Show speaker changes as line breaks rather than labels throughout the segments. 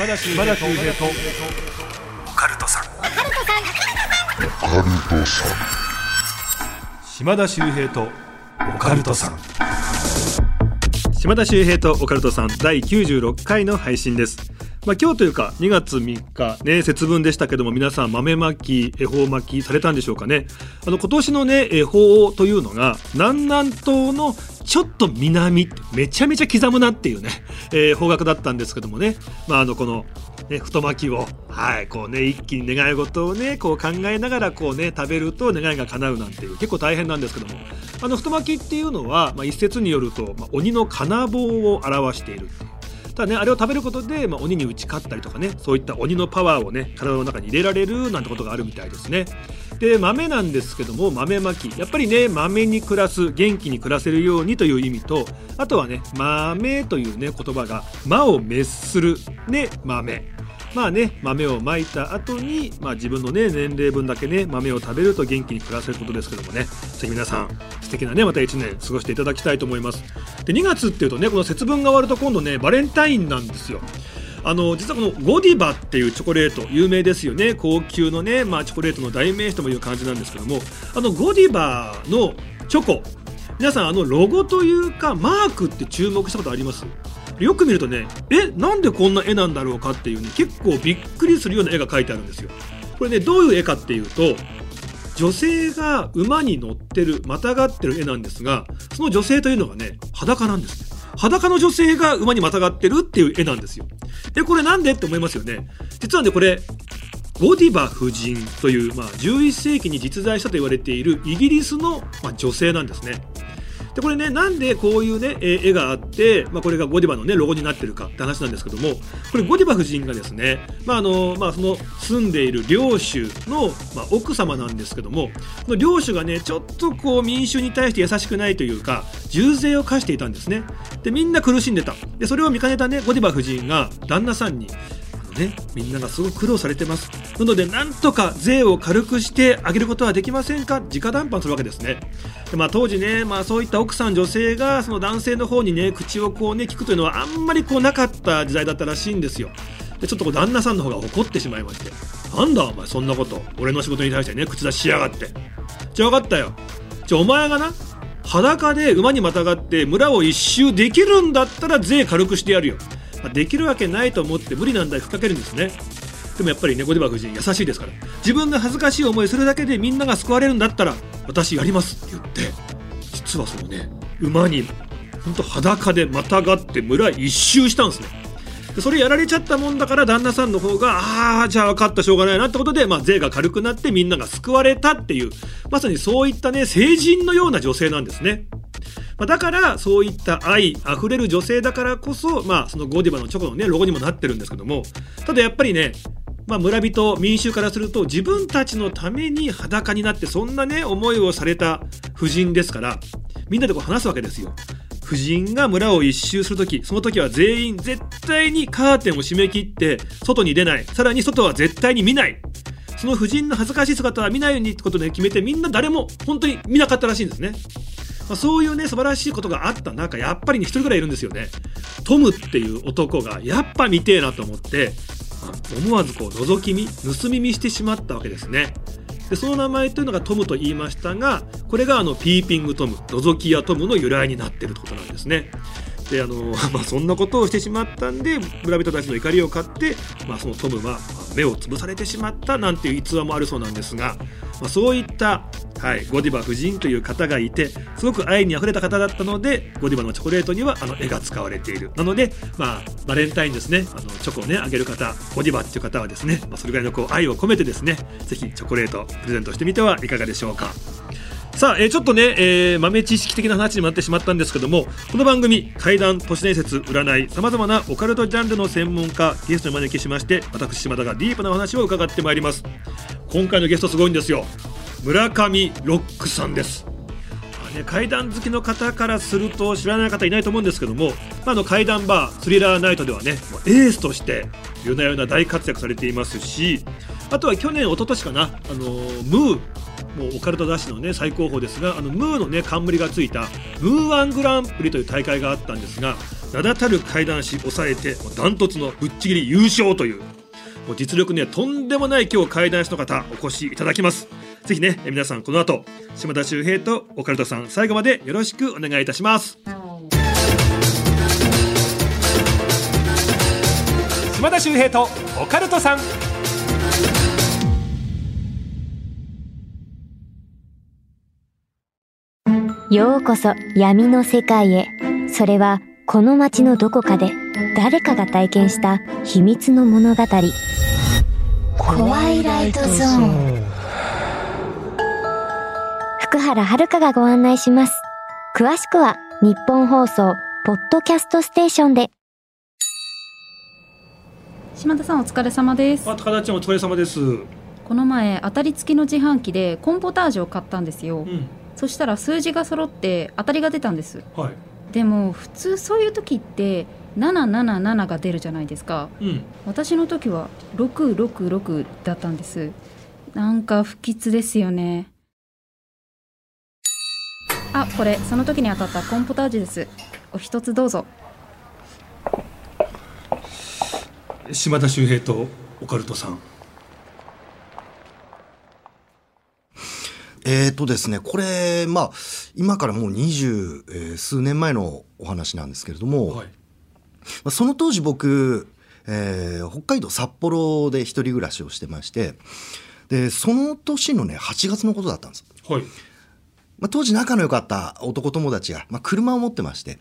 島田秀平とオカルトさん島田秀平とオカルトさん島田秀平とオカルトさん第96回の配信ですまあ、今日というか2月3日ね節分でしたけども皆さん豆まき恵方巻きされたんでしょうかねあの今年のね恵方というのが南南東のちょっと南めちゃめちゃ刻むなっていうね、えー、方角だったんですけどもね、まあ、あのこの、ね、太巻きを、はい、こうね一気に願い事をねこう考えながらこうね食べると願いが叶うなんていう結構大変なんですけども。あの太巻きっていうのは、まあ、一説によると、まあ、鬼の金棒を表しているていただねあれを食べることで、まあ、鬼に打ち勝ったりとかねそういった鬼のパワーをね体の中に入れられるなんてことがあるみたいですね。で豆なんですけども豆まき。やっぱりね豆に暮らす元気に暮らせるようにという意味とあとはね豆というね言葉が魔を滅するね豆。まあね豆をまいた後にまあ自分のね年齢分だけね豆を食べると元気に暮らせることですけどもね。ぜひ皆さん素敵なねまた1年過ごしていただきたいと思います。で2月っていうとねこの節分が終わると今度ねバレンタインなんですよ。あの実はこのゴディバっていうチョコレート有名ですよね。高級のね、まあ、チョコレートの代名詞ともいう感じなんですけども。あのゴディバのチョコ。皆さんあのロゴというかマークって注目したことあります？よく見るとねえなんでこんな絵なんだろうかっていうね結構びっくりするような絵が描いてあるんですよ。これねどういう絵かっていうと女性が馬に乗ってるまたがってる絵なんですがその女性というのがね裸なんですね。裸の女性が馬にまたがってるっていう絵なんですよ。でこれなんで？って思いますよね。実はねこれゴディバ夫人という、まあ、11世紀に実在したと言われているイギリスの、まあ、女性なんですね。でこれねなんでこういうね絵があって、まあ、これがゴディバのねロゴになってるかって話なんですけどもこれゴディバ夫人がですね、まああのまあ、その住んでいる領主の、まあ、奥様なんですけどもこの領主がねちょっとこう民衆に対して優しくないというか重税を課していたんですね。でみんな苦しんでた。でそれを見かねたねゴディバ夫人が旦那さんにね、みんながすごく苦労されてます。なので、なんとか税を軽くしてあげることはできませんか？直談判するわけですね。でまあ、当時ね、まあ、そういった奥さん、女性がその男性の方にね、口をこうね、聞くというのはあんまりこうなかった時代だったらしいんですよ。で、ちょっとこう旦那さんの方が怒ってしまいまして、なんだお前そんなこと、俺の仕事に対してね、口出ししやがって。じゃあ分かったよ。じゃあお前がな、裸で馬にまたがって村を一周できるんだったら税軽くしてやるよ。まあ、できるわけないと思って無理難題ふっかけるんですね。でもやっぱり猫デバ夫人優しいですから。自分が恥ずかしい思いするだけでみんなが救われるんだったら私やりますって言って実はそのね馬にほんと裸でまたがって村一周したんですね。でそれやられちゃったもんだから旦那さんの方がああじゃあ分かったしょうがないなってことで、まあ、税が軽くなってみんなが救われたっていうまさにそういったね成人のような女性なんですね。まあ、だからそういった愛あふれる女性だからこそ、まあ、そのゴディバのチョコのねロゴにもなってるんですけどもただやっぱりねまあ、村人民衆からすると自分たちのために裸になってそんなね思いをされた夫人ですからみんなでこう話すわけですよ。夫人が村を一周する時その時は全員絶対にカーテンを閉め切って外に出ないさらに外は絶対に見ないその夫人の恥ずかしい姿は見ないようにってことで決めてみんな誰も本当に見なかったらしいんですね。まあ、そういうね素晴らしいことがあった中やっぱりね一人ぐらいいるんですよね。トムっていう男がやっぱ見てえなと思って思わずこう覗き見盗み見してしまったわけですね。でその名前というのがトムと言いましたがこれがあのピーピングトム覗き屋トムの由来になってるということなんですね。であの、まあ、そんなことをしてしまったんで村人たちの怒りを買って、まあ、そのトムは目を潰されてしまったなんていう逸話もあるそうなんですが、まあ、そういったはい、ゴディバ夫人という方がいてすごく愛にあふれた方だったのでゴディバのチョコレートにはあの絵が使われている。なので、まあ、バレンタインですね。あのチョコをねあげる方ゴディバっていう方はですね、まあ、それぐらいのこう愛を込めてですねぜひチョコレートプレゼントしてみてはいかがでしょうか。さあ、えー、ちょっとね、えー、豆知識的な話にもなってしまったんですけどもこの番組怪談都市伝説占いさまざまなオカルトジャンルの専門家ゲストに招きしまして私島田がディープなお話を伺ってまいります。今回のゲストすごいんですよ。村上ロックさんです。ね、怪談好きの方からすると知らない方いないと思うんですけども、まあ、の怪談バースリラーナイトではねエースとして夜な夜な大活躍されていますしあとは去年一昨年かなあのムーもうオカルト雑誌のね最高峰ですがあのムーのね冠がついたムーワングランプリという大会があったんですが名だたる怪談師抑えてダントツのぶっちぎり優勝というもう実力にはとんでもない今日怪談師の方お越しいただきます。ぜひね皆さんこの後島田秀平とオカルトさん最後までよろしくお願いいたします。島田秀平とオカルトさん。
ようこそ闇の世界へ。それはこの街のどこかで。誰かが体験した秘密の物語。怖いライトゾーン。福原遥がご案内します。詳しくは日本放送ポッドキャストステーションで。
島田さんお疲れ様です。
あ高田ちゃんお疲れ様です。う
この前当たり付きの自販機でコーンポタージュを買ったんですよ、
ん。
そしたら数字が揃って当たりが出たんです。
はい。
でも普通そういう時って777が出るじゃないですか。
うん。
私の時は666だったんです。なんか不吉ですよね。あこれその時に当たったコーンポタージュです。お一つどうぞ。
島田秀平とオカルトさん。
えーとですね、これ、まあ、今からもう二十、えー数年前のお話なんですけれども、
はい
まあその当時僕、えー北海道札幌で一人暮らしをしてまして、で、その年のね、8月のことだったんです。
はい
まあ、当時仲の良かった男友達が、まあ、車を持ってまして、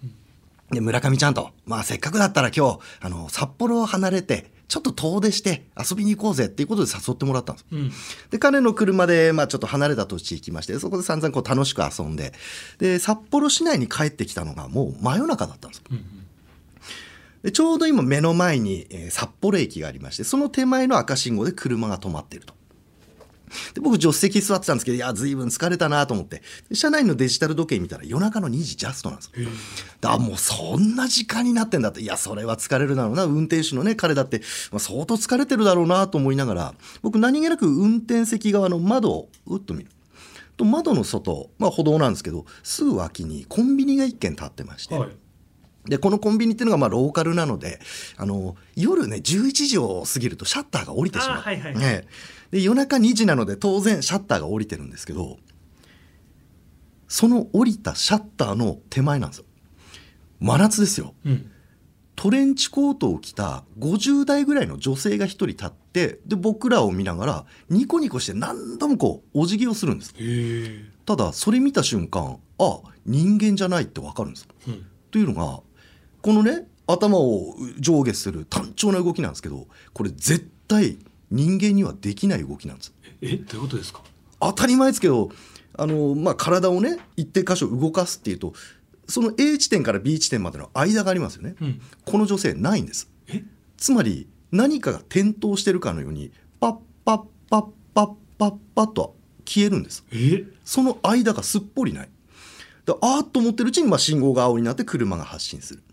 で、村上ちゃんと、まあ、せっかくだったら今日、あの、札幌を離れて、ちょっと遠出して遊びに行こうぜっていうことで誘ってもらったんです。
うん
で、彼の車で、まあちょっと離れた土地行きまして、そこで散々こう楽しく遊んで、で、札幌市内に帰ってきたのがもう真夜中だったんですよ。
うん
で、ちょうど今目の前に、えー札幌駅がありまして、その手前の赤信号で車が止まっていると。で、僕助手席座ってたんですけど、いや、随分疲れたなと思って、で車内のデジタル時計見たら夜中の2時ジャストなんですだもうそんな時間になってんだって。いやそれは疲れるだろうな。運転手のね彼だって、まあ、相当疲れてるだろうなと思いながら僕何気なく運転席側の窓をうっと見る。と窓の外、まあ、歩道なんですけどすぐ脇にコンビニが1軒建ってまして、
はい
でこのコンビニっていうのがまあローカルなのであの夜ね11時を過ぎるとシャッターが降りてしまう、
はいはい
ね。で夜中2時なので当然シャッターが降りてるんですけどその降りたシャッターの手前なんですよ。真夏ですよ。
うん。
トレンチコートを着た50代ぐらいの女性が一人立ってで僕らを見ながらニコニコして何度もこうお辞儀をするんです。ただそれ見た瞬間あ人間じゃないってわかるんですよ。
うん。
というのがこのね頭を上下する単調な動きなんですけどこれ絶対人間にはできない動きなんです。
えどういうことですか？
当たり前ですけどあの、まあ、体をね一定箇所動かすっていうとその A 地点から B 地点までの間がありますよね、
うん。
この女性ないんです。
え？
つまり何かが点灯してるかのようにパッパッパッパッパッパッと消えるんです。
え？
その間がすっぽりない。であーっと思ってるうちにまあ信号が青になって車が発進する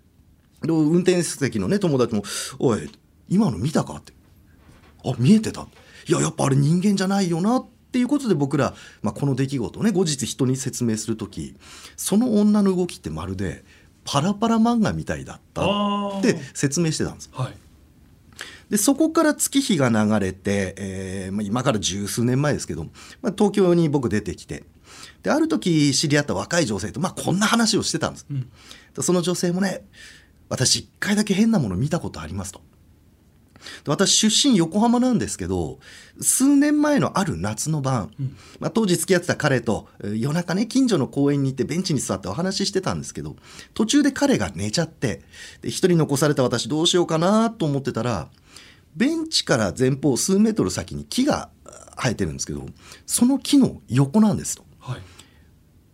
で運転席のね友達も「おい今の見たか?」って「あ見えてた」いややっぱあれ人間じゃないよなっていうことで僕ら、まあ、この出来事をね後日人に説明する時その女の動きってまるでパラパラ漫画みたいだったって説明してたんです。
はい。
でそこから月日が流れて、えーまあ、今から十数年前ですけど、まあ、東京に僕出てきてである時知り合った若い女性と、まあ、こんな話をしてたんです、
うん。
でその女性もね私一回だけ変なもの見たことありますと。で私出身横浜なんですけど数年前のある夏の晩、
うん。
まあ、当時付き合ってた彼とえー夜中ね近所の公園に行ってベンチに座ってお話ししてたんですけど途中で彼が寝ちゃってで一人残された私どうしようかなと思ってたらベンチから前方数メートル先に木があ生えてるんですけどその木の横なんですと。
はい。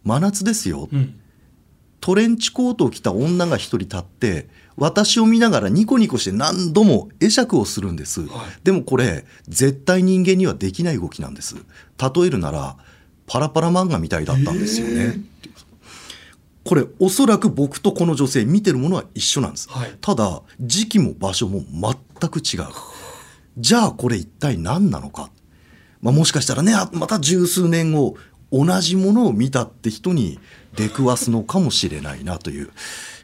真夏ですよ、
うん
トレンチコートを着た女が一人立って私を見ながらニコニコして何度も会釈をするんです、
はい。
でもこれ絶対人間にはできない動きなんです。例えるならパラパラ漫画みたいだったんですよね、これおそらく僕とこの女性見てるものは一緒なんです、
はい。
ただ時期も場所も全く違う。じゃあこれ一体何なのか。まあ、もしかしたらねあまた十数年後同じものを見たって人に出くわすのかもしれないなという、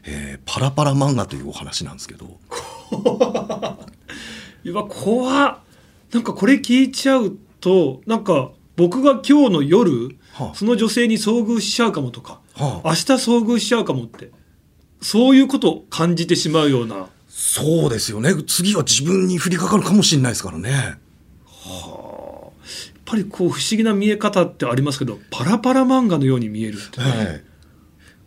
えーパラパラ漫画というお話なんですけど。
いや怖っ。なんかこれ聞いちゃうとなんか僕が今日の夜、
はあ。
その女性に遭遇しちゃうかもとか、
はあ。
明日遭遇しちゃうかもってそういうことを感じてしまうような。
そうですよね。次は自分に降りかかるかもしれないですからね。
やっぱりこう不思議な見え方ってありますけどパラパラ漫画のように見えるって、
はい。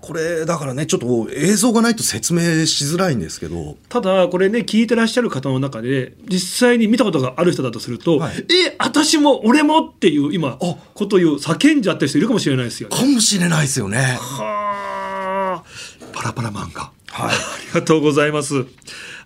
これだからねちょっと映像がないと説明しづらいんですけど。
ただこれね聞いてらっしゃる方の中で実際に見たことがある人だとすると「
はい。
え私も俺も!」っていう今
あ。
ことを言う叫んじゃってる人いるかもしれないですよね。
かもしれないですよね。
はあ。パラパラ漫画。
はい。
ありがとうございます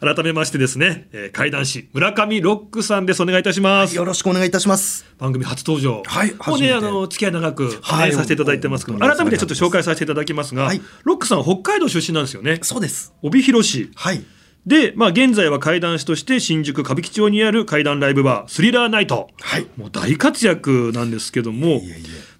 改めましてですね、えー、怪談師村上ロックさんです。お願いいたします。
よろしくお願いいたします。
番組初登場、
はい
もうねあの付き合い長く、ね
はい。
させていただいてますけど改めてちょっと紹介させていただきますが、
はい。
ロックさんは北海道出身なんですよね。
そうです。
帯広市。
はい。
で、まあ、現在は怪談師として新宿歌舞伎町にある怪談ライブバースリラーナイト、
はい。
もう大活躍なんですけども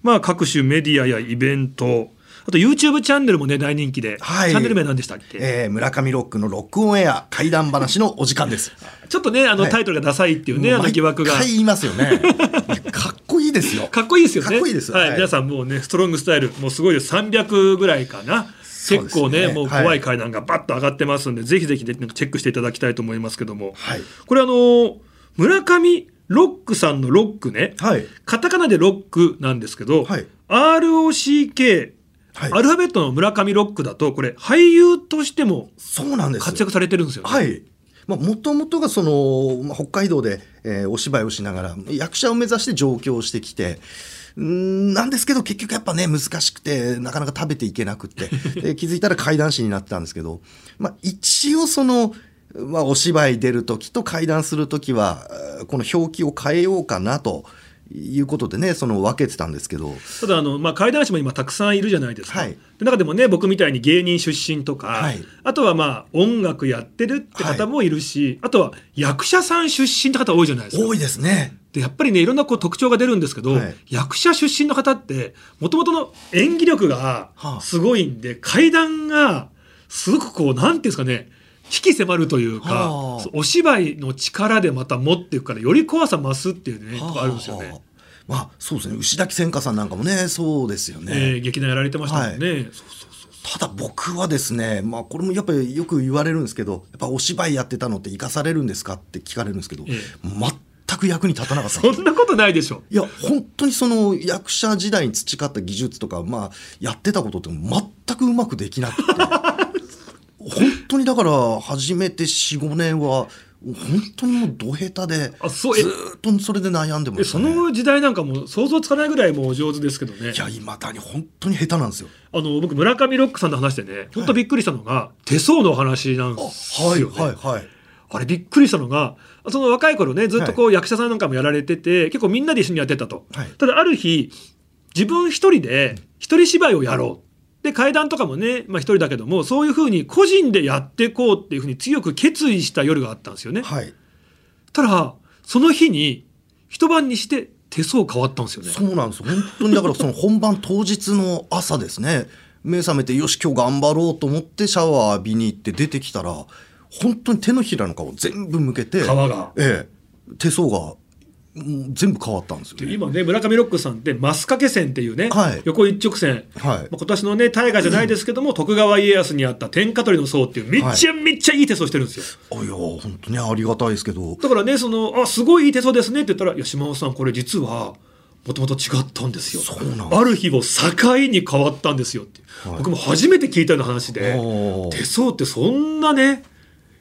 まあ、各種メディアやイベントあと YouTube チャンネルもね大人気で、
はい。
チャンネル名何でしたっけ、
えー村上ロックのロックオンエア怪談話のお時間です。
ちょっとねあの
はい。
タイトルがダサいっていうね、あの疑惑が。
毎回言いますよね。かっこいいですよ。
かっこいいですよね。
かっこいいです
はい
はい。
皆さんもうねストロングスタイルもうすごいです300ぐらいかな。結構ねもう
はい
怖い階段がバッと上がってますんで、ぜひぜひ、ね、チェックしていただきたいと思いますけども、
はい。
これあの村上ロックさんのロックね、
はい。
カタカナでロックなんですけど、
はい。
ROCK、
はい
アルファベットの村上ロックだとこれ俳優としても
そうなんです
活躍されてるんですよね。
はい。まあ、もともとがその、まあ、北海道で、えーお芝居をしながら役者を目指して上京してきて、んなんですけど結局やっぱね難しくてなかなか食べていけなくって で気づいたら怪談師になったんですけど、まあ、一応その、まあ、お芝居出る時と怪談する時はえーこの表記を変えようかなということでねその分けてたんですけど。
ただあの、まあ、怪談師も今たくさんいるじゃないですか、
はい。
で中でもね僕みたいに芸人出身とか、
はい。
あとはまあ音楽やってるって方もいるし、あとは役者さん出身って方多いじゃないですか。
多いですね。
でやっぱりねいろんなこう特徴が出るんですけど、
はい。
役者出身の方ってもともとの演技力が
はあ。
すごいんで、怪談がすごくこうなんていうんですかね引き迫るというか、
はあ
お芝居の力でまた持っていくからより怖さ増すっていうね、とこあるんですよね
はあ。まあそうですね牛崎千佳さんなんかもねそうですよね。
えー劇団やられてましたもんね。そうそうそう
ただ僕はですね、まあ、これもやっぱりよく言われるんですけどやっぱお芝居やってたのって生かされるんですかって聞かれるんですけど、
え
全く役に立たなかった
そんなことないでしょ。
いや本当にその役者時代に培った技術とか、まあ、やってたことって全くうまくできなくて本当にだから初めて45年は本当にもうど下手で
あそうえ
ずーっとそれで悩んでましたね。
の時代なんかもう想像つかないぐらいもうお上手ですけどね
いやいまだに本当に下手なんですよ。
あの僕村上ロックさんの話でね本当びっくりしたのが、手相のお話なんですよ
はい
ね、
はいはい。
あれびっくりしたのがその若い頃ねずっとこう役者さんなんかもやられてて、結構みんなで一緒にやってたと、
はい
ただある日自分一人で一人芝居をやろうで階段とかもね、まあ、一人だけどもそういうふうに個人でやっていこうっていうふうに強く決意した夜があったんですよね。
はい。
ただその日に一晩にして手相変わったんですよね。
そうなんです本当にだからその本番当日の朝ですね。目覚めてよし今日頑張ろうと思ってシャワー浴びに行って出てきたら本当に手のひらの皮全部向けて
皮が。
ええ。手相が全部変わったんですよ、ね、
で今ね村上ロックさんってマス掛け線っていうね、
はい。
横一直線、
はい。
まあ今年のね大河じゃないですけども、徳川家康にあった天下取りの僧っていうめっちゃめっちゃいい手相してるんですよ。
あいや本当にありがたいですけど。
だからねそのあすごいいい手相ですねって言ったら「いや島尾さんこれ実はもともと違ったんですよ」ある日を境に変わったんですよって、
はい。
僕も初めて聞いたような話で手相ってそんなねやっ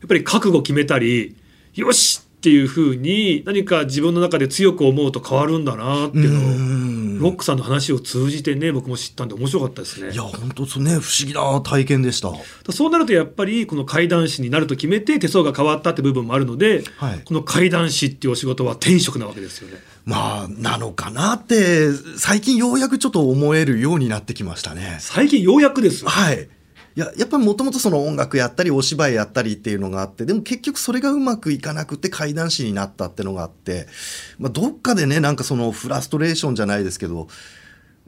ぱり覚悟決めたりよしっていうふうに何か自分の中で強く思うと変わるんだなっていうのを
うん
ロックさんの話を通じてね僕も知ったんで面白かったですね
いや本当そうね不思議な体験でした
そうなるとやっぱりこの怪談師になると決めて手相が変わったって部分もあるので、
はい
この怪談師っていうお仕事は天職なわけですよね。
まあなのかなって最近ようやくちょっと思えるようになってきましたね
最近ようやくです。
はい。いややっぱりもともとその音楽やったりお芝居やったりっていうのがあってでも結局それがうまくいかなくて怪談師になったってのがあって、まあ、どっかでねなんかそのフラストレーションじゃないですけど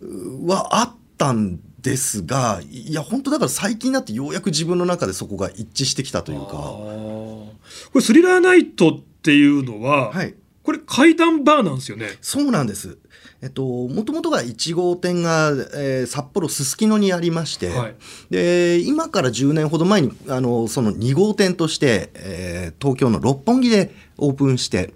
うはあったんですがいや本当だから最近になってようやく自分の中でそこが一致してきたというか。
これスリラーナイトっていうのは、
はい
これ怪談バーなんですよね。
そうなんです。えっと、もともとが1号店が、えー札幌すすきのにありまして、
はい。
で今から10年ほど前にあのその2号店として、えー東京の六本木でオープンして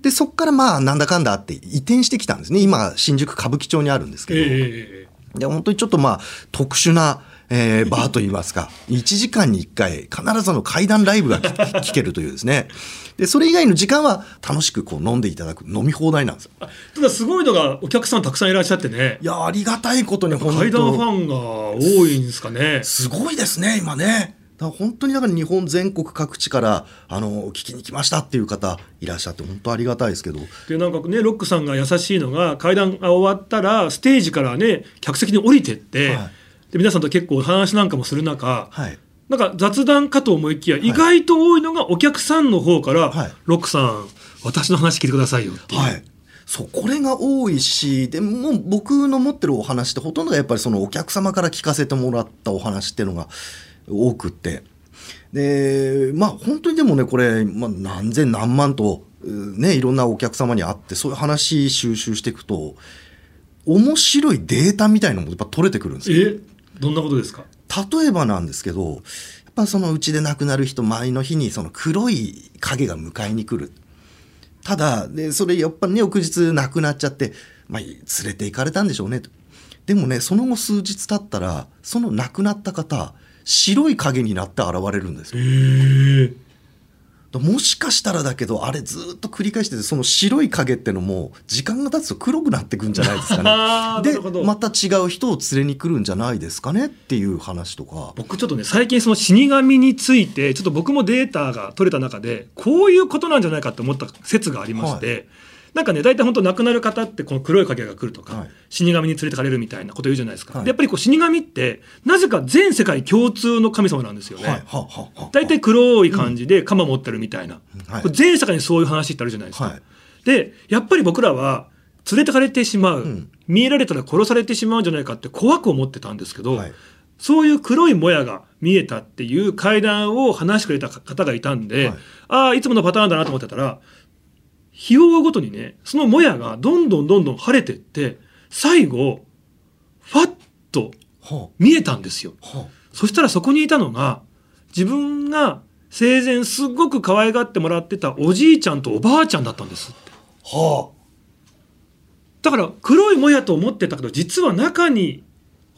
でそこからまあなんだかんだあって移転してきたんですね。今新宿歌舞伎町にあるんですけど、
ええええ
で本当にちょっとまあ特殊な、えーバーといいますか1時間に1回必ずあの怪談ライブが聞聞けるというですねでそれ以外の時間は楽しくこう飲んでいただく飲み放題なんですよ。
あただすごいのがお客さんたくさんいらっしゃってね。
いやありがたいことに本当。
怪談ファンが多いんですかね。
すごいですね今ね。本当にだから日本全国各地からあの聞きに来ましたっていう方いらっしゃって本当ありがたいですけど。
でなんかねロックさんが優しいのが怪談が終わったらステージからね客席に降りてって、
はい。
で皆さんと結構お話なんかもする中、
はい
なんか雑談かと思いきや、意外と多いのがお客さんの方から、
はい
ロックさん私の話聞いてくださいよっていう。
はい。そうこれが多いしでもう僕の持ってるお話ってほとんどがやっぱりそのお客様から聞かせてもらったお話っていうのが多くって。でまあ本当にでもねこれ、まあ、何千何万とうねいろんなお客様に会ってそういう話収集していくと面白いデータみたいなのもやっぱ取れてくるんですよ。
え？どんなことですか？
例えばなんですけどやっぱそのうちで亡くなる人前の日にその黒い影が迎えに来る。ただでそれやっぱりね翌日亡くなっちゃって、まあ、連れて行かれたんでしょうねと。でもねその後数日経ったらその亡くなった方白い影になって現れるんですよ、もしかしたらだけどあれずっと繰り返しててその白い影ってのも時間が経つと黒くなってくんじゃないですかね。でまた違う人を連れに来るんじゃないですかねっていう話とか。
僕ちょっとね最近その死神についてちょっと僕もデータが取れた中でこういうことなんじゃないかって思った説がありまして、なんかね大体本当亡くなる方ってこの黒い影が来るとか、
はい。
死神に連れてかれるみたいなこと言うじゃないですか、
はい。
でやっぱりこう死神ってなぜか全世界共通の神様なんですよね。大体黒い感じで鎌持ってるみたいな、
はい。
これ全世界にそういう話ってあるじゃないですか。
はい。
でやっぱり僕らは連れてかれてしまう、
ん。
見えられたら殺されてしまうんじゃないかって怖く思ってたんですけど、
はい。
そういう黒いもやが見えたっていう階段を話してくれた方がいたんで、
はい。
ああいつものパターンだなと思ってたら日を追うごとにねそのもやがどんどんどんどん晴れてって最後ファッと
は
見えたんですよ。
あは
そしたらそこにいたのが自分が生前すっごく可愛がってもらってたおじいちゃんとおばあちゃんだったんですって。
あは
だから黒いもやと思ってたけど実は中に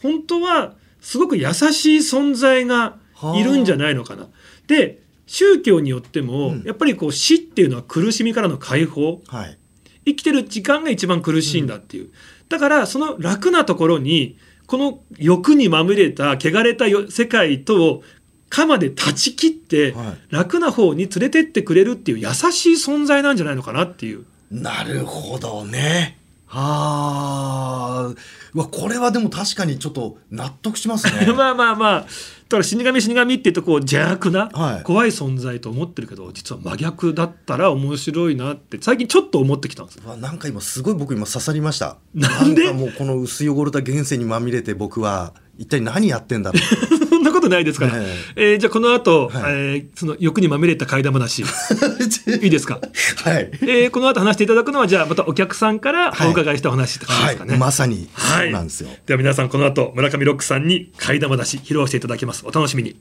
本当はすごく優しい存在がいるんじゃないのかな。で宗教によっても、
うん。
やっぱりこう死っていうのは苦しみからの解放。
あはい。
生きてる時間が一番苦しいんだっていう、だからその楽なところにこの欲にまみれた汚れたよ世界と鎌で断ち切って、
はい。
楽な方に連れてってくれるっていう優しい存在なんじゃないのかなっていう。
なるほどね。はあこれはでも確かにちょっと納得しますね。
まあまあまあだから死神死神って言うとこう邪悪な、
はい。
怖い存在と思ってるけど実は真逆だったら面白いなって最近ちょっと思ってきたんです。
うわなんか今すごい僕今刺さりました。
なんで？
かもうこの薄汚れた現世にまみれて僕は一体何やってんだろう
ことないですから、
え
え。ーじゃあこの後、
はい。
えーその欲にまみれた怪談話。いいですか？
はい。
えーこの後話していただくのはじゃあまたお客さんからお伺いしたお話って感じですかね。
はい。まさに
はい。
そうなんですよ、
では皆さんこの後村上ロックさんに怪談話披露していただきます。お楽しみに。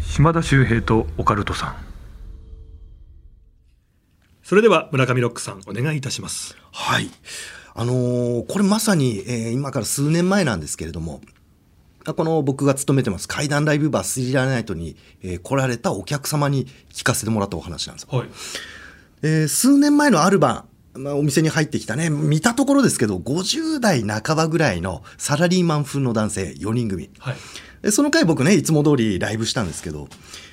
島田秀平とオカルトさん。それでは村上ロックさんお願いいたします。
はい。あのーこれまさに、えー今から数年前なんですけれども、あこの僕が勤めてます怪談ライブバースリラーナイトに、えー来られたお客様に聞かせてもらったお話なんですよ。
はい。
えー数年前のある晩、まあ、お店に入ってきたね、見たところですけど、50代半ばぐらいのサラリーマン風の男性4人組。
はい。
でその回僕ね、いつも通りライブしたんですけど、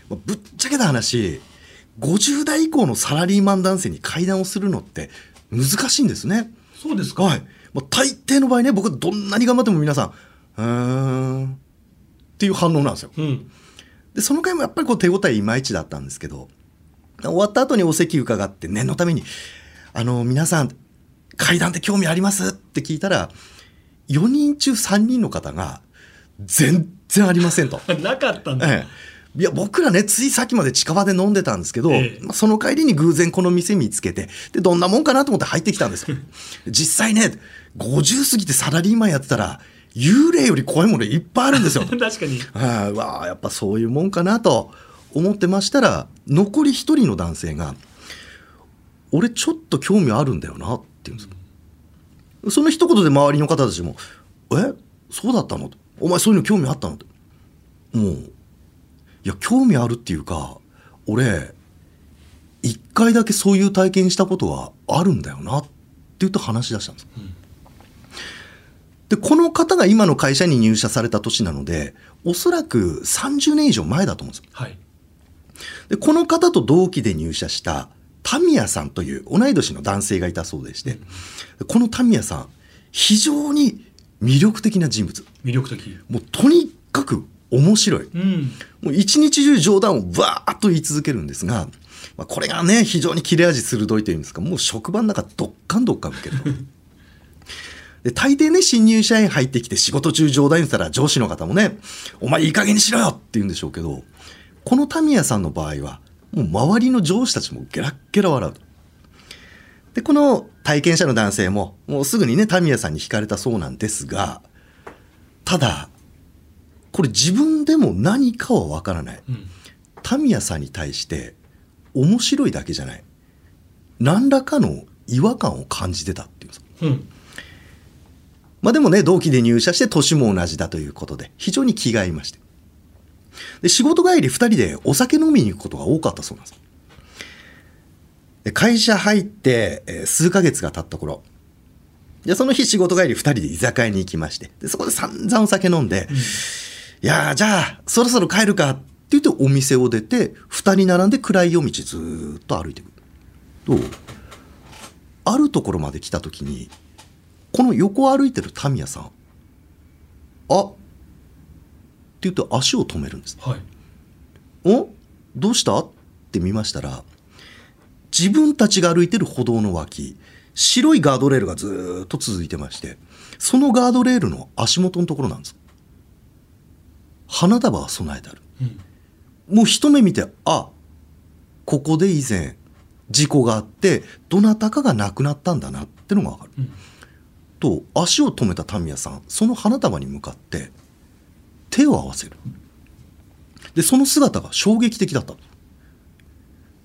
まあぶっちゃけた話、50代以降のサラリーマン男性に会談をするのって難しいんですね。
そうですか？
はい。もう大抵の場合ね、僕どんなに頑張っても皆さん、うーん、っていう反応なんですよ。
うん。
で、その回もやっぱりこう手応えいまいちだったんですけど、終わった後にお席伺って念のために、あの、皆さん、階段って興味ありますって聞いたら、4人中3人の方が、全然ありませんと。
なかったんだ。
ええいや僕らねついさっきまで近場で飲んでたんですけど、
ええ。
まあその帰りに偶然この店見つけてでどんなもんかなと思って入ってきたんです。よ 実際ね50過ぎてサラリーマンやってたら幽霊より怖いものいっぱいあるんですよ。
確かに。
はい、わあやっぱそういうもんかなと思ってましたら残り一人の男性が「俺ちょっと興味あるんだよな」って言うんですよ。その一言で周りの方たちも「え？そうだったの?」お前そういうの興味あったの?」もういや興味あるっていうか俺一回だけそういう体験したことがあるんだよなって言って話し出したんです、でこの方が今の会社に入社された年なのでおそらく30年以上前だと思うんですよ。
はい。
でこの方と同期で入社したタミヤさんという同い年の男性がいたそうでしてこのタミヤさん非常に魅力的な人物。
魅力的。
もうとにかく面白い
うん。
もう一日中冗談をバーッと言い続けるんですが、まあ、これがね非常に切れ味鋭いというんですかもう職場の中どっかんどっかん向けるとで大抵ね新入社員入ってきて仕事中冗談言ったら上司の方もね「お前いい加減にしろよ!」って言うんでしょうけどこのタミヤさんの場合はもう周りの上司たちもゲラッゲラ笑うと。でこの体験者の男性ももうすぐにねタミヤさんに惹かれたそうなんですがただこれ自分でも何かはわからない。
うん。
タミヤさんに対して面白いだけじゃない。何らかの違和感を感じてたっていう。んです
うん。
まあでもね同期で入社して年も同じだということで非常に気が合いまして。で仕事帰り2人でお酒飲みに行くことが多かったそうなんです。で会社入って、えー数ヶ月が経った頃。でその日仕事帰り2人で居酒屋に行きまして。でそこで散々お酒飲んで、いやーじゃあそろそろ帰るかって言ってお店を出て2人並んで暗い夜道ずーっと歩いていくとあるところまで来た時にこの横を歩いてるタミヤさんあって言って足を止めるんです。
はい。
お？どうした？って見ましたら自分たちが歩いてる歩道の脇白いガードレールがずーっと続いてましてそのガードレールの足元のところなんです花束が備えてある。
うん。
もう一目見てあここで以前事故があってどなたかが亡くなったんだなってのが分かる、
うん。
と足を止めたタミヤさんその花束に向かって手を合わせる。でその姿が衝撃的だった。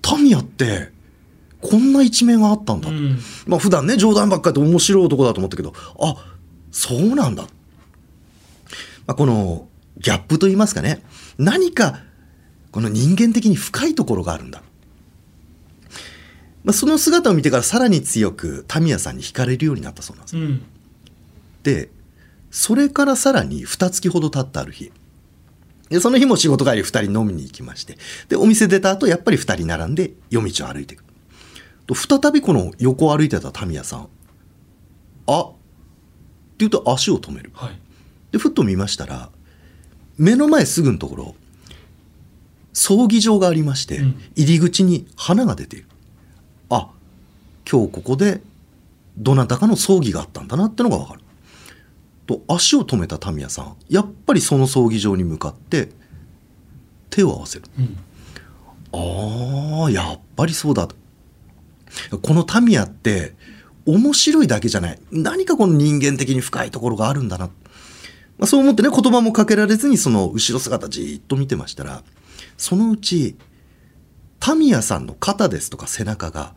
タミヤってこんな一面があったんだ、
うん。
まあ普段ね冗談ばっかりで面白い男だと思ったけどあそうなんだ、まあ、このギャップと言いますかね。何かこの人間的に深いところがあるんだ、まあ、その姿を見てからさらに強くタミヤさんに惹かれるようになったそうなんです。
うん。
でそれからさらに2月ほど経ったある日。でその日も仕事帰り2人飲みに行きまして。でお店出た後やっぱり2人並んで夜道を歩いていく。と再びこの横を歩いてたタミヤさん「あって言うと足を止める。
はい。
でふっと見ましたら目の前すぐのところ葬儀場がありまして、
うん。
入り口に花が出ている。あ今日ここでどなたかの葬儀があったんだなってのが分かる。と足を止めたタミヤさんやっぱりその葬儀場に向かって手を合わせる。
うん。
あーやっぱりそうだ。とこのタミヤって面白いだけじゃない。何かこの人間的に深いところがあるんだな、まあ、そう思ってね言葉もかけられずにその後ろ姿じーっと見てましたらそのうちタミヤさんの肩ですとか背中が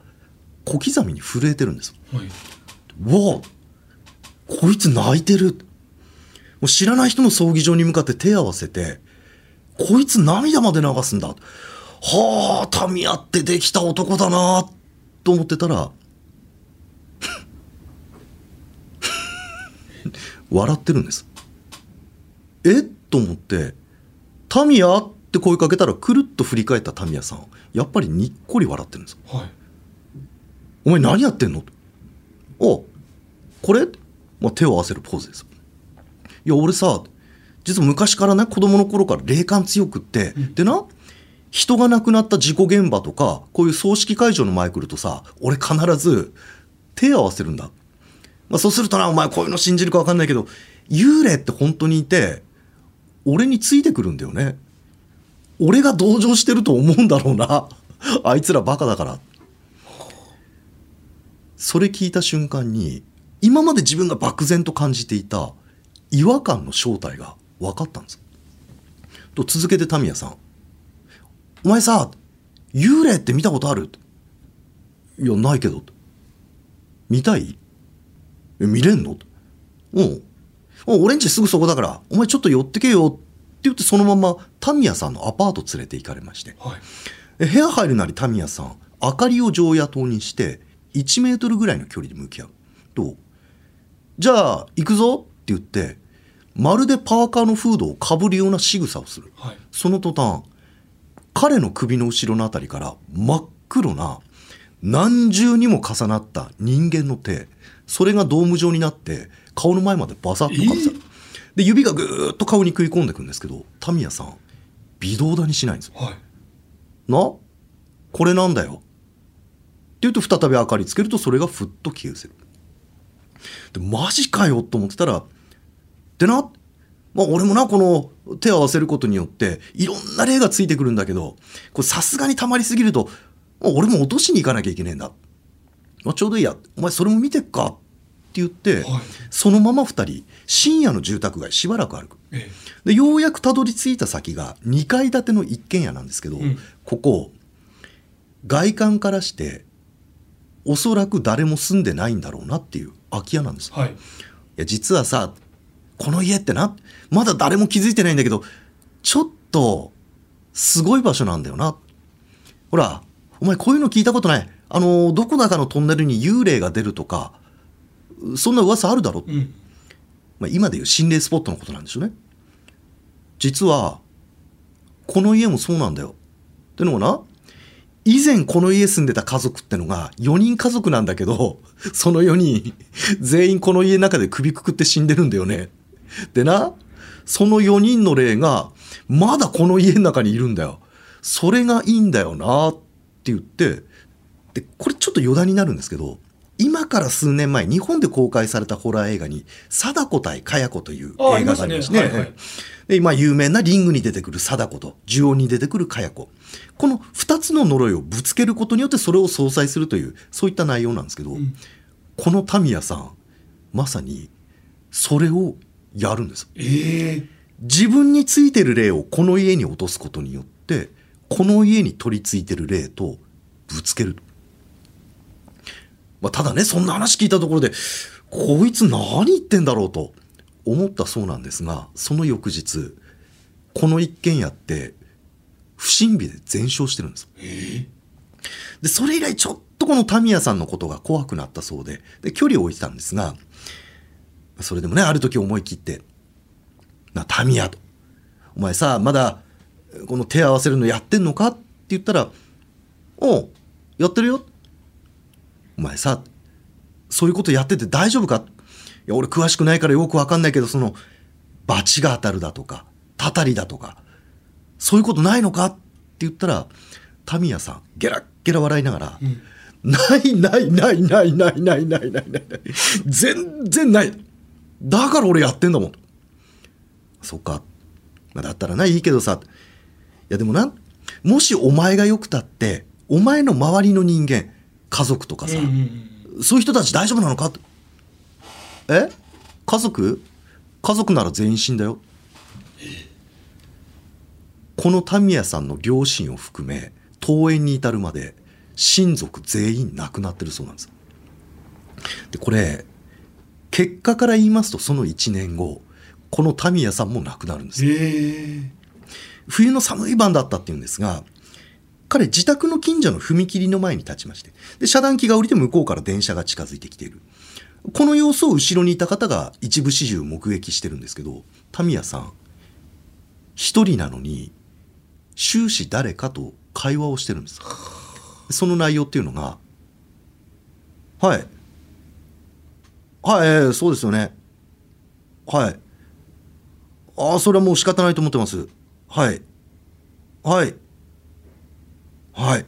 小刻みに震えてるんです
はい。
わあこいつ泣いてる。もう知らない人の葬儀場に向かって手を合わせてこいつ涙まで流すんだ。はあタミヤってできた男だなと思ってたら笑ってるんですえ？っと思って「タミヤ?」って声かけたらくるっと振り返ったタミヤさん。やっぱりにっこり笑ってるんです
はい。
お前何やってんの？おこれ、まあ、手を合わせるポーズです。いや俺さ実は昔からね子供の頃から霊感強くって、でな人が亡くなった事故現場とかこういう葬式会場の前来るとさ俺必ず手を合わせるんだ、まあ、そうするとなお前こういうの信じるか分かんないけど幽霊って本当にいて俺についてくるんだよね。俺が同情してると思うんだろうな。あいつらバカだから。それ聞いた瞬間に今まで自分が漠然と感じていた違和感の正体が分かったんです。と続けてタミヤさん「お前さ幽霊って見たことある?」いやないけど」見たい？え見れんの?」うん。お俺んちすぐそこだからお前ちょっと寄ってけよ」って言ってそのままタミヤさんのアパート連れて行かれまして。
はい。
え部屋入るなりタミヤさん明かりを常夜灯にして1メートルぐらいの距離で向き合う。と「じゃあ行くぞ」って言ってまるでパーカーのフードをかぶるような仕草をする。
はい。
その途端彼の首の後ろのあたりから真っ黒な何重にも重なった人間の手それがドーム状になって顔の前までバサッとかぶさる、で指がぐーっと顔に食い込んでくんですけどタミヤさん微動だにしないんですよ
はい
な？これなんだよ。って言うと再び明かりつけるとそれがふっと消え失せる。で、マジかよと思ってたら、でな、まあ俺もな、この手を合わせることによっていろんな例がついてくるんだけど、これさすがに溜まりすぎると、まあ俺も落としに行かなきゃいけねえんだ。まあ、ちょうどいいや。お前それも見てっか？言って、
はい。
そのまま二人、深夜の住宅街しばらく歩く。
え
でようやくたどり着いた先が2階建ての一軒家なんですけど、
うん。
ここ外観からしておそらく誰も住んでないんだろうなっていう空き家なんです、
えはい。
いや実はさこの家ってなまだ誰も気づいてないんだけどちょっとすごい場所なんだよな。ほらお前こういうの聞いたことない。あのどこだかのトンネルに幽霊が出るとかそんな噂あるだろ
う。ん。
まあ、今でいう心霊スポットのことなんでしょうね。実はこの家もそうなんだよ。ってのもな以前この家住んでた家族ってのが4人家族なんだけどその4人全員この家の中で首くくって死んでるんだよね。でなその4人の霊がまだこの家の中にいるんだよ。それがいいんだよなって言ってでこれちょっと余談になるんですけど今から数年前日本で公開されたホラー映画に「貞子対かや子」という
あ
映画がありまして、
ね。はいはい。
で今有名なリングに出てくる貞子と呪音に出てくるかや子。この2つの呪いをぶつけることによってそれを相殺するというそういった内容なんですけど、
ん。
このタミヤさんまさにそれをやるんです。
ええ。
自分についてる霊をこの家に落とすことによってこの家に取り付いてる霊とぶつけると、まあ、ただねそんな話聞いたところでこいつ何言ってんだろうと思ったそうなんですがその翌日この一軒家って不審火で全焼してるんです
え
でそれ以来ちょっとこのタミヤさんのことが怖くなったそうでで距離を置いてたんですがそれでもねある時思い切って「なタミヤ」と「お前さまだこの手合わせるのやってんのか?」って言ったら「おうやってるよ」お前さそういうことやってて大丈夫か?」いや俺詳しくないからよくわかんないけどその罰が当たるだとかたたりだとかそういうことないのか？って言ったらタミヤさんゲラッゲラ笑いながら、ないないないないないないないないないない全然ない。だから俺やってんだもん。そっか、まあ、だったらないいけどさ。いやでもなもしお前がよくたってお前の周りの人間家族とかさ、そういう人たち大丈夫なのか？え？家族？家族なら全員死んだよ。このタミヤさんの両親を含め登園に至るまで親族全員亡くなってるそうなんです。でこれ結果から言いますとその1年後このタミヤさんも亡くなるんです
ええ
冬の寒い晩だったっていうんですが彼自宅の近所の踏切の前に立ちましてで遮断機が降りて向こうから電車が近づいてきている。この様子を後ろにいた方が一部始終目撃してるんですけどタミヤさん一人なのに終始誰かと会話をしてるんです。その内容っていうのがはい。はい、えーそうですよね。はい。ああそれはもう仕方ないと思ってます。はい。はい。はい。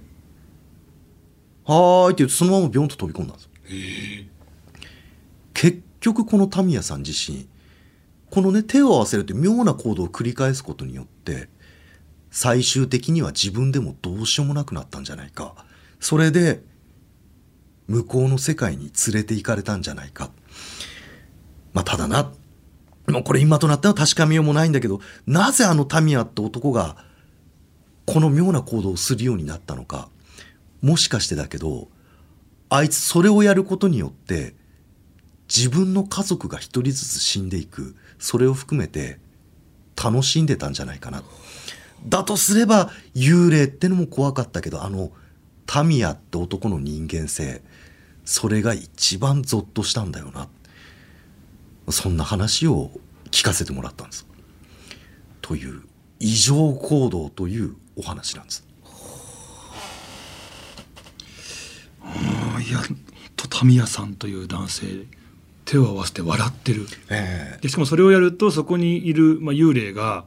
はーいって言ってそのままビョンと飛び込んだんですよ。結局このタミヤさん自身このね手を合わせるという妙な行動を繰り返すことによって最終的には自分でもどうしようもなくなったんじゃないか。それで向こうの世界に連れて行かれたんじゃないか。まあただな。もうこれ今となっては確かめようもないんだけどなぜあのタミヤって男がこの妙な行動をするようになったのかもしかしてだけどあいつそれをやることによって自分の家族が一人ずつ死んでいくそれを含めて楽しんでたんじゃないかな。だとすれば幽霊ってのも怖かったけどあのタミヤって男の人間性それが一番ゾッとしたんだよな。そんな話を聞かせてもらったんです。という異常行動というお話なんです。
あいやとタミヤさんという男性手を合わせて笑ってる。
え
でしかもそれをやるとそこにいる、まあ、幽霊が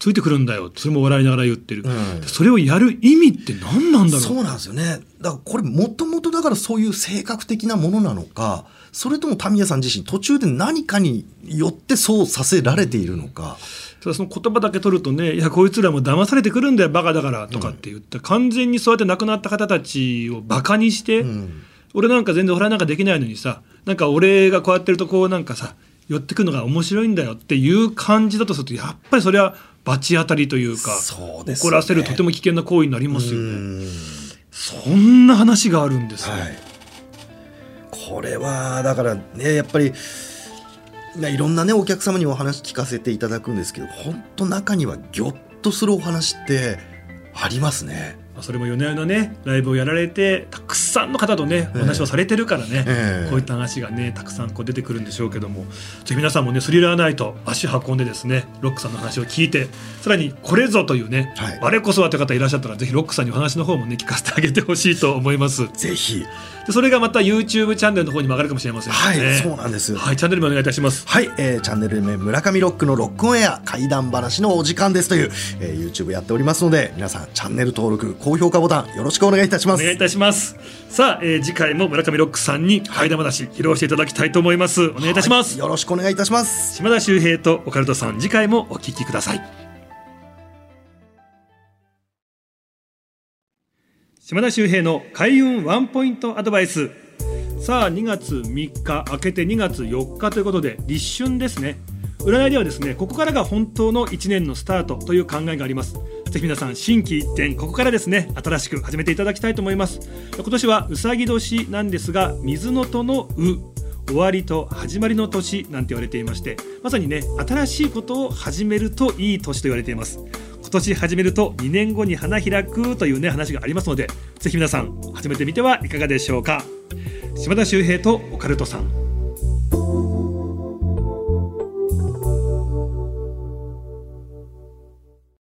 ついてくるんだよそれも笑いながら言ってる、
うん。
それをやる意味って何なんだろう。
そうなんですよね。だからこれもともとだからそういう性格的なものなのかそれともタミヤさん自身途中で何かによってそうさせられているのか、
ただその言葉だけ取るとねいやこいつらも騙されてくるんだよバカだからとかって言って、完全にそうやって亡くなった方たちをバカにして、
うん。
俺なんか全然俺なんかできないのにさなんか俺がこうやってるとこうなんかさ寄ってくるのが面白いんだよっていう感じだとするとやっぱりそれは罰当たりというか
ね。
怒らせるとても危険な行為になりますよね。
うん。
そんな話があるんですね。
はい、これはだからねやっぱりまあいろんなねお客様にお話聞かせていただくんですけど本当中にはギョッとするお話ってありますね。
まあそれも夜な夜なねライブをやられてたくさんの方とねお話をされてるからね、
ええ。
こういった話がねたくさんこう出てくるんでしょうけどもぜひ皆さんもねスリラーナイト足運んでですねロックさんの話を聞いてさらにこれぞというね、
はい。
我こそはという方いらっしゃったらぜひロックさんにお話の方もね聞かせてあげてほしいと思います。
ぜひ
でそれがまた YouTube チャンネルの方にも上がるかもしれません
はい、
ね
そうなんです。
はいチャンネル名お願いいたします。
はい、えーチャンネル名村上ロックのロックオンエア怪談話のお時間ですという、えー YouTube やっておりますので皆さんチャンネル登録高評価ボタンよろしくお願いいたします。
お願いいたします。さあ、えー次回も村上ロックさんに怪談話披露していただきたいと思います。お願いいたします、
はいよろしくお願いいたします。
島田秀平とオカルトさん次回もお聞きください島田秀平の開運ワンポイントアドバイス。さあ2月3日明けて2月4日ということで立春ですね。占いではですねここからが本当の1年のスタートという考えがあります。ぜひ皆さん心機一転ここからですね新しく始めていただきたいと思います。今年はうさぎ年なんですが水の戸のう終わりと始まりの年なんて言われていましてまさにね新しいことを始めるといい年と言われています。年始めると2年後に花開くというね話がありますのでぜひ皆さん始めてみてはいかがでしょうか。島田秀平とオカルトさん。